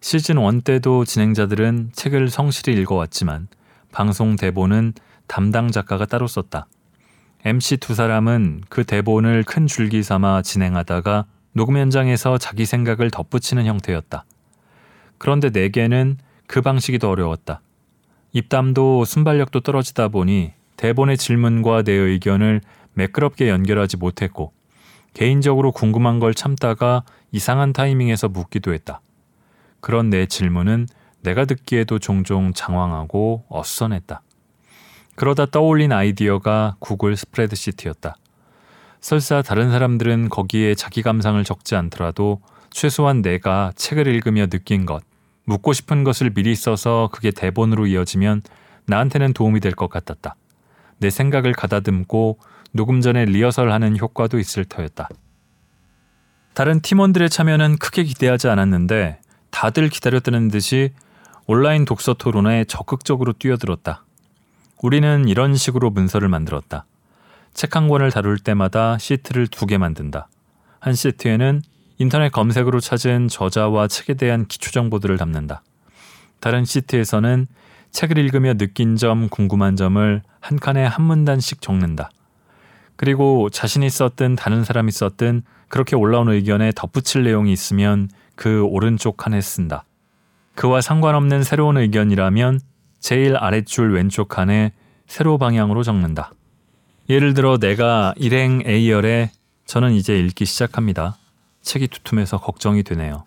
시즌 1 때도 진행자들은 책을 성실히 읽어왔지만 방송 대본은 담당 작가가 따로 썼다. MC 두 사람은 그 대본을 큰 줄기 삼아 진행하다가 녹음 현장에서 자기 생각을 덧붙이는 형태였다. 그런데 내게는 그 방식이 더 어려웠다. 입담도 순발력도 떨어지다 보니 대본의 질문과 내 의견을 매끄럽게 연결하지 못했고 개인적으로 궁금한 걸 참다가 이상한 타이밍에서 묻기도 했다. 그런 내 질문은 내가 듣기에도 종종 장황하고 어수선했다. 그러다 떠올린 아이디어가 구글 스프레드시트였다. 설사 다른 사람들은 거기에 자기 감상을 적지 않더라도 최소한 내가 책을 읽으며 느낀 것, 묻고 싶은 것을 미리 써서 그게 대본으로 이어지면 나한테는 도움이 될 것 같았다. 내 생각을 가다듬고 녹음 전에 리허설하는 효과도 있을 터였다. 다른 팀원들의 참여는 크게 기대하지 않았는데 다들 기다렸다는 듯이 온라인 독서 토론에 적극적으로 뛰어들었다. 우리는 이런 식으로 문서를 만들었다. 책 한 권을 다룰 때마다 시트를 두 개 만든다. 한 시트에는 인터넷 검색으로 찾은 저자와 책에 대한 기초 정보들을 담는다. 다른 시트에서는 책을 읽으며 느낀 점, 궁금한 점을 한 칸에 한 문단씩 적는다. 그리고 자신이 썼든 다른 사람이 썼든 그렇게 올라온 의견에 덧붙일 내용이 있으면 그 오른쪽 칸에 쓴다. 그와 상관없는 새로운 의견이라면 제일 아래줄 왼쪽 칸에 세로 방향으로 적는다. 예를 들어 내가 일행 A열에 저는 이제 읽기 시작합니다. 책이 두툼해서 걱정이 되네요.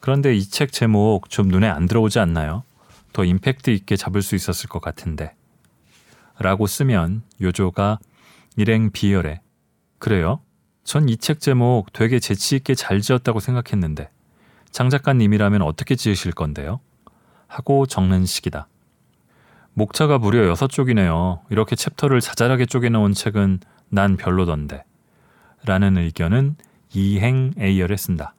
그런데 이 책 제목 좀 눈에 안 들어오지 않나요? 더 임팩트 있게 잡을 수 있었을 것 같은데. 라고 쓰면 요조가 일행 B열에 그래요? 전 이 책 제목 되게 재치 있게 잘 지었다고 생각했는데 장 작가님이라면 어떻게 지으실 건데요? 하고 적는 식이다. 목차가 무려 6쪽이네요. 이렇게 챕터를 자잘하게 쪼개놓은 책은 난 별로던데. 라는 의견은 이행 A열에 쓴다.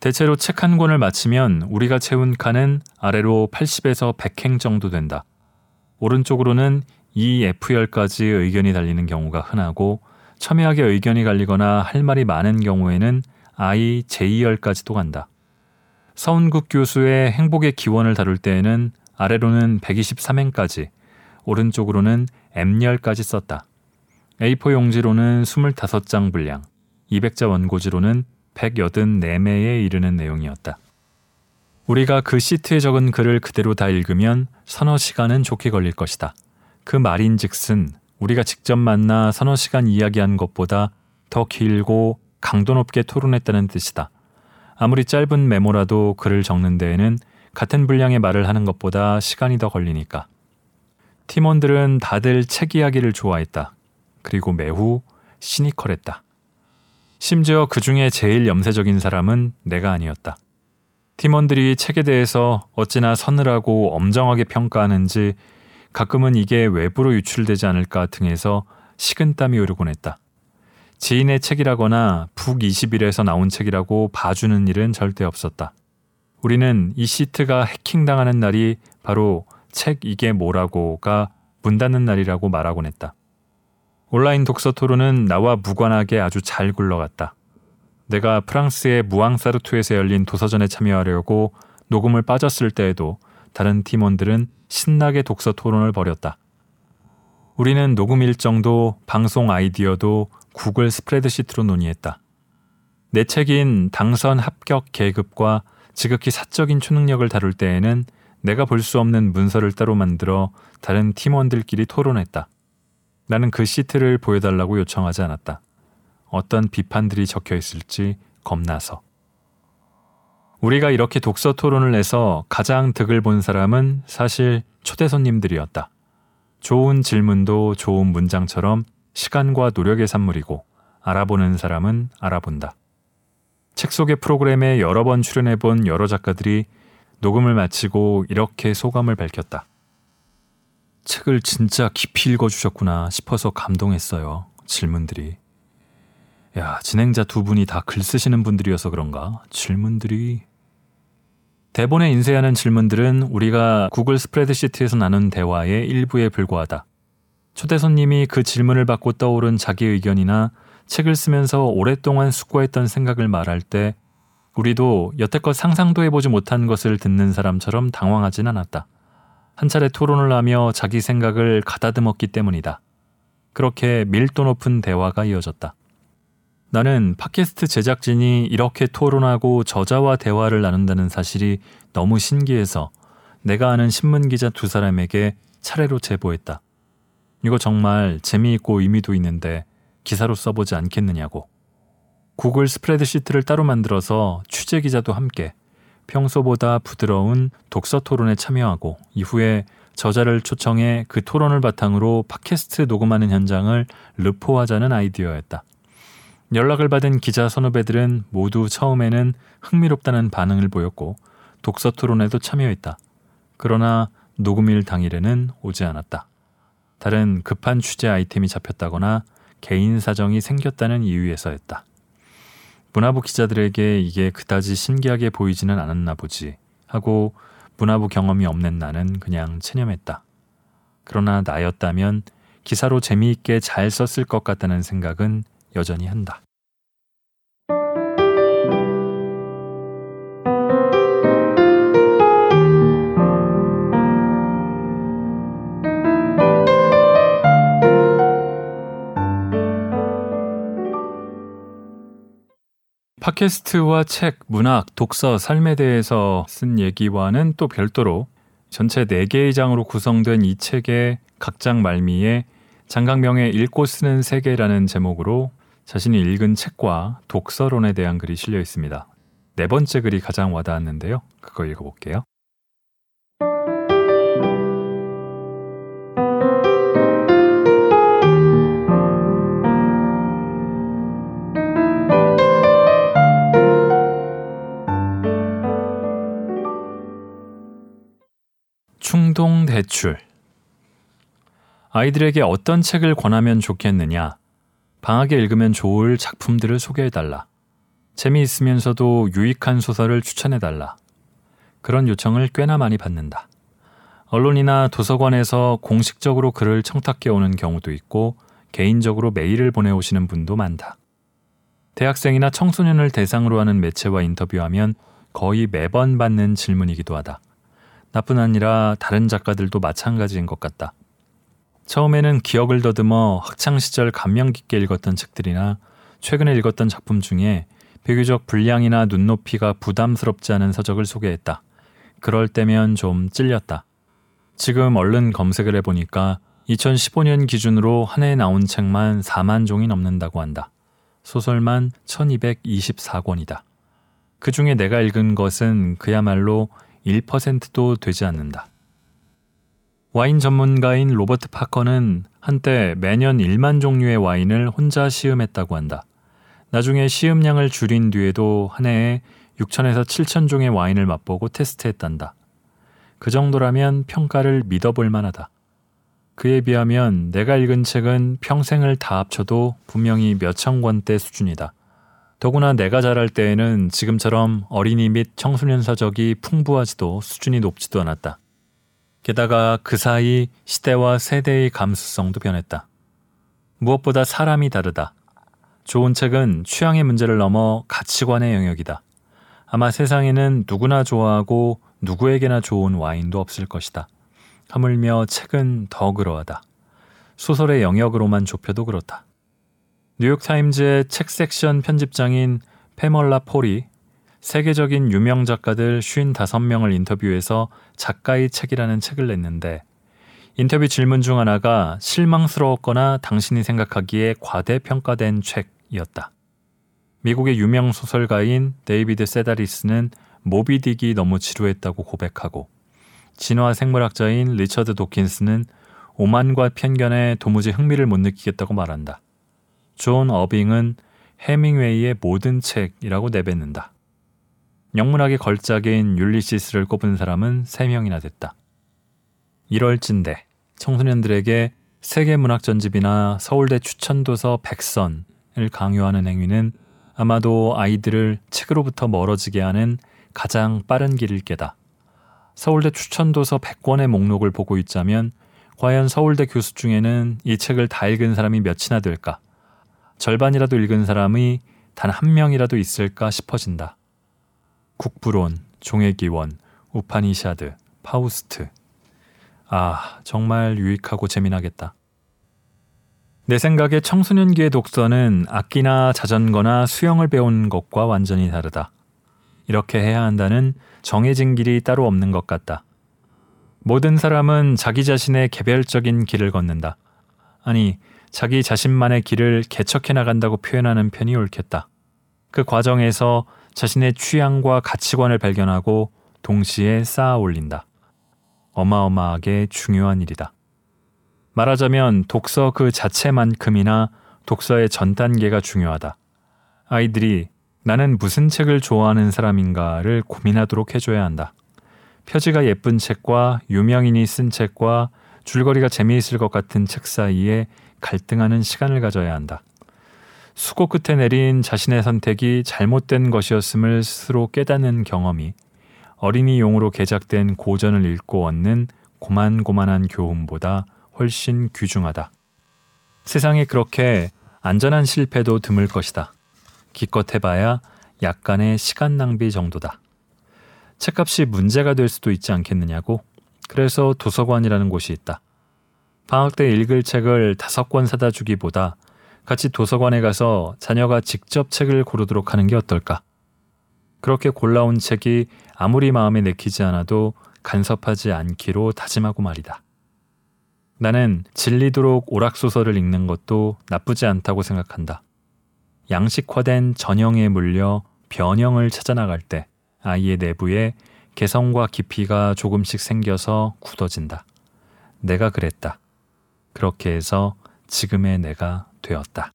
대체로 책 한 권을 마치면 우리가 채운 칸은 아래로 80에서 100행 정도 된다. 오른쪽으로는 EF열까지 의견이 달리는 경우가 흔하고 첨예하게 의견이 갈리거나 할 말이 많은 경우에는 I, J열까지도 간다. 서운국 교수의 행복의 기원을 다룰 때에는 아래로는 123행까지, 오른쪽으로는 M열까지 썼다. A4 용지로는 25장 분량, 200자 원고지로는 184매에 이르는 내용이었다. 우리가 그 시트에 적은 글을 그대로 다 읽으면 서너 시간은 좋게 걸릴 것이다. 그 말인 즉슨 우리가 직접 만나 서너 시간 이야기한 것보다 더 길고 강도 높게 토론했다는 뜻이다. 아무리 짧은 메모라도 글을 적는 데에는 같은 분량의 말을 하는 것보다 시간이 더 걸리니까. 팀원들은 다들 책 이야기를 좋아했다. 그리고 매우 시니컬했다. 심지어 그 중에 제일 염세적인 사람은 내가 아니었다. 팀원들이 책에 대해서 어찌나 서늘하고 엄정하게 평가하는지 가끔은 이게 외부로 유출되지 않을까 등에서 식은땀이 오르곤 했다. 지인의 책이라거나 북21에서 나온 책이라고 봐주는 일은 절대 없었다. 우리는 이 시트가 해킹당하는 날이 바로 책 이게 뭐라고가 문 닫는 날이라고 말하곤 했다. 온라인 독서 토론은 나와 무관하게 아주 잘 굴러갔다. 내가 프랑스의 무앙사르투에서 열린 도서전에 참여하려고 녹음을 빠졌을 때에도 다른 팀원들은 신나게 독서 토론을 벌였다. 우리는 녹음 일정도 방송 아이디어도 구글 스프레드시트로 논의했다. 내 책인 당선 합격 계급과 지극히 사적인 초능력을 다룰 때에는 내가 볼 수 없는 문서를 따로 만들어 다른 팀원들끼리 토론했다. 나는 그 시트를 보여달라고 요청하지 않았다. 어떤 비판들이 적혀 있을지 겁나서. 우리가 이렇게 독서 토론을 해서 가장 득을 본 사람은 사실 초대 손님들이었다. 좋은 질문도 좋은 문장처럼 시간과 노력의 산물이고 알아보는 사람은 알아본다. 책 속의 프로그램에 여러 번 출연해 본 여러 작가들이 녹음을 마치고 이렇게 소감을 밝혔다. 책을 진짜 깊이 읽어주셨구나 싶어서 감동했어요. 질문들이. 야, 진행자 두 분이 다 글 쓰시는 분들이어서 그런가? 질문들이. 대본에 인쇄하는 질문들은 우리가 구글 스프레드시트에서 나눈 대화의 일부에 불과하다. 초대 손님이 그 질문을 받고 떠오른 자기 의견이나 책을 쓰면서 오랫동안 숙고했던 생각을 말할 때 우리도 여태껏 상상도 해보지 못한 것을 듣는 사람처럼 당황하진 않았다. 한 차례 토론을 하며 자기 생각을 가다듬었기 때문이다. 그렇게 밀도 높은 대화가 이어졌다. 나는 팟캐스트 제작진이 이렇게 토론하고 저자와 대화를 나눈다는 사실이 너무 신기해서 내가 아는 신문 기자 두 사람에게 차례로 제보했다. 이거 정말 재미있고 의미도 있는데 기사로 써보지 않겠느냐고. 구글 스프레드시트를 따로 만들어서 취재 기자도 함께 평소보다 부드러운 독서 토론에 참여하고 이후에 저자를 초청해 그 토론을 바탕으로 팟캐스트 녹음하는 현장을 르포하자는 아이디어였다. 연락을 받은 기자 선후배들은 모두 처음에는 흥미롭다는 반응을 보였고 독서 토론에도 참여했다. 그러나 녹음일 당일에는 오지 않았다. 다른 급한 취재 아이템이 잡혔다거나 개인 사정이 생겼다는 이유에서였다. 문화부 기자들에게 이게 그다지 신기하게 보이지는 않았나 보지 하고 문화부 경험이 없는 나는 그냥 체념했다. 그러나 나였다면 기사로 재미있게 잘 썼을 것 같다는 생각은 여전히 한다. 팟캐스트와 책, 문학, 독서, 삶에 대해서 쓴 얘기와는 또 별도로 전체 4개의 장으로 구성된 이 책의 각 장 말미에 장강명의 읽고 쓰는 세계라는 제목으로 자신이 읽은 책과 독서론에 대한 글이 실려 있습니다. 네 번째 글이 가장 와닿았는데요. 그거 읽어볼게요. 대출. 아이들에게 어떤 책을 권하면 좋겠느냐? 방학에 읽으면 좋을 작품들을 소개해달라. 재미있으면서도 유익한 소설을 추천해달라. 그런 요청을 꽤나 많이 받는다. 언론이나 도서관에서 공식적으로 글을 청탁해 오는 경우도 있고 개인적으로 메일을 보내오시는 분도 많다. 대학생이나 청소년을 대상으로 하는 매체와 인터뷰하면 거의 매번 받는 질문이기도 하다. 나뿐 아니라 다른 작가들도 마찬가지인 것 같다. 처음에는 기억을 더듬어 학창 시절 감명 깊게 읽었던 책들이나 최근에 읽었던 작품 중에 비교적 분량이나 눈높이가 부담스럽지 않은 서적을 소개했다. 그럴 때면 좀 찔렸다. 지금 얼른 검색을 해보니까 2015년 기준으로 한 해 나온 책만 4만 종이 넘는다고 한다. 소설만 1224권이다. 그 중에 내가 읽은 것은 그야말로 1%도 되지 않는다. 와인 전문가인 로버트 파커는 한때 매년 1만 종류의 와인을 혼자 시음했다고 한다. 나중에 시음량을 줄인 뒤에도 한 해에 6천에서 7천 종의 와인을 맛보고 테스트했단다. 그 정도라면 평가를 믿어볼 만하다. 그에 비하면 내가 읽은 책은 평생을 다 합쳐도 분명히 몇천 권대 수준이다. 더구나 내가 자랄 때에는 지금처럼 어린이 및 청소년 서적이 풍부하지도 수준이 높지도 않았다. 게다가 그 사이 시대와 세대의 감수성도 변했다. 무엇보다 사람이 다르다. 좋은 책은 취향의 문제를 넘어 가치관의 영역이다. 아마 세상에는 누구나 좋아하고 누구에게나 좋은 와인도 없을 것이다. 하물며 책은 더 그러하다. 소설의 영역으로만 좁혀도 그렇다. 뉴욕타임즈의 책 섹션 편집장인 패멀라 폴이 세계적인 유명 작가들 55명을 인터뷰해서 작가의 책이라는 책을 냈는데 인터뷰 질문 중 하나가 실망스러웠거나 당신이 생각하기에 과대평가된 책이었다. 미국의 유명 소설가인 데이비드 세다리스는 모비딕이 너무 지루했다고 고백하고 진화 생물학자인 리처드 도킨스는 오만과 편견에 도무지 흥미를 못 느끼겠다고 말한다. 존 어빙은 해밍웨이의 모든 책이라고 내뱉는다. 영문학의 걸작인 율리시스를 꼽은 사람은 3명이나 됐다. 이럴진대 청소년들에게 세계문학 전집이나 서울대 추천도서 백선을 강요하는 행위는 아마도 아이들을 책으로부터 멀어지게 하는 가장 빠른 길일 게다. 서울대 추천도서 100권의 목록을 보고 있자면 과연 서울대 교수 중에는 이 책을 다 읽은 사람이 몇이나 될까? 절반이라도 읽은 사람이 단 한 명이라도 있을까 싶어진다. 국부론, 종의기원, 우파니샤드, 파우스트. 아, 정말 유익하고 재미나겠다. 내 생각에 청소년기의 독서는 악기나 자전거나 수영을 배운 것과 완전히 다르다. 이렇게 해야 한다는 정해진 길이 따로 없는 것 같다. 모든 사람은 자기 자신의 개별적인 길을 걷는다. 아니, 자기 자신만의 길을 개척해 나간다고 표현하는 편이 옳겠다. 그 과정에서 자신의 취향과 가치관을 발견하고 동시에 쌓아 올린다. 어마어마하게 중요한 일이다. 말하자면 독서 그 자체만큼이나 독서의 전 단계가 중요하다. 아이들이 나는 무슨 책을 좋아하는 사람인가를 고민하도록 해줘야 한다. 표지가 예쁜 책과 유명인이 쓴 책과 줄거리가 재미있을 것 같은 책 사이에 갈등하는 시간을 가져야 한다. 수고 끝에 내린 자신의 선택이 잘못된 것이었음을 스스로 깨닫는 경험이 어린이 용으로 개작된 고전을 읽고 얻는 고만고만한 교훈보다 훨씬 귀중하다. 세상에 그렇게 안전한 실패도 드물 것이다. 기껏 해봐야 약간의 시간 낭비 정도다. 책값이 문제가 될 수도 있지 않겠느냐고? 그래서 도서관이라는 곳이 있다. 방학 때 읽을 책을 다섯 권 사다 주기보다 같이 도서관에 가서 자녀가 직접 책을 고르도록 하는 게 어떨까? 그렇게 골라온 책이 아무리 마음에 내키지 않아도 간섭하지 않기로 다짐하고 말이다. 나는 질리도록 오락소설을 읽는 것도 나쁘지 않다고 생각한다. 양식화된 전형에 물려 변형을 찾아나갈 때 아이의 내부에 개성과 깊이가 조금씩 생겨서 굳어진다. 내가 그랬다. 그렇게 해서 지금의 내가 되었다.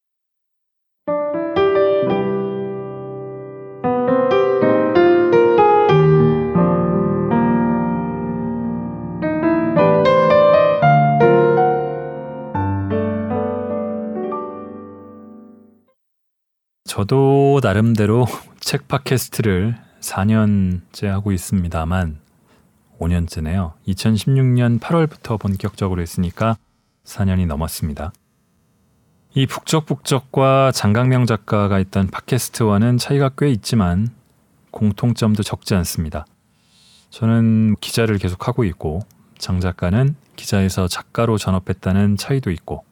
저도 나름대로 책 팟캐스트를 4년째 하고 있습니다만 5년째네요. 2016년 8월부터 본격적으로 했으니까 4년이 넘었습니다. 이 북적북적과 장강명 작가가 있던 팟캐스트와는 차이가 꽤 있지만 공통점도 적지 않습니다. 저는 기자를 계속 하고 있고 장 작가는 기자에서 작가로 전업했다는 차이도 있고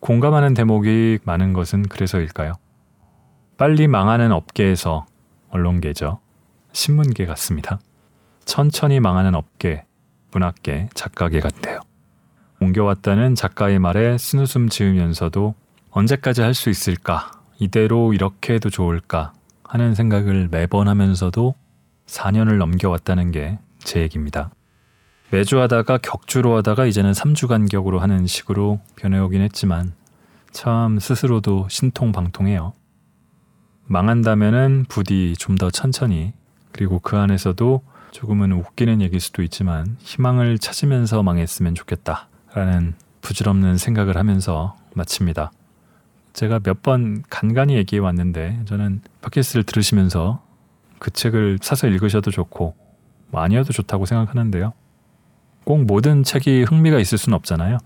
공감하는 대목이 많은 것은 그래서일까요? 빨리 망하는 업계에서 언론계죠. 신문계 같습니다. 천천히 망하는 업계, 문학계, 작가계 같대요. 옮겨왔다는 작가의 말에 쓴웃음 지으면서도 언제까지 할 수 있을까? 이대로 이렇게 해도 좋을까? 하는 생각을 매번 하면서도 4년을 넘겨왔다는 게 제 얘기입니다. 매주 하다가 격주로 하다가 이제는 3주 간격으로 하는 식으로 변해오긴 했지만 참 스스로도 신통방통해요. 망한다면은 부디 좀 더 천천히 그리고 그 안에서도 조금은 웃기는 얘기일 수도 있지만 희망을 찾으면서 망했으면 좋겠다 라는 부질없는 생각을 하면서 마칩니다. 제가 몇 번 간간히 얘기해 왔는데 저는 팟캐스트를 들으시면서 그 책을 사서 읽으셔도 좋고 뭐 아니어도 좋다고 생각하는데요. 꼭 모든 책이 흥미가 있을 수는 없잖아요.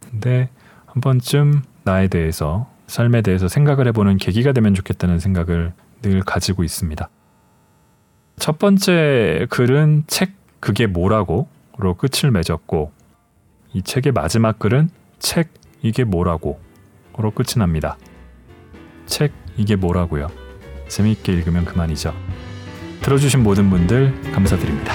근데 한 번쯤 나에 대해서 삶에 대해서 생각을 해보는 계기가 되면 좋겠다는 생각을 늘 가지고 있습니다. 첫 번째 글은 책 그게 뭐라고로 끝을 맺었고 이 책의 마지막 글은 책 이게 뭐라고 로 끝이 납니다. 책 이게 뭐라고요? 재미있게 읽으면 그만이죠. 들어주신 모든 분들 감사드립니다.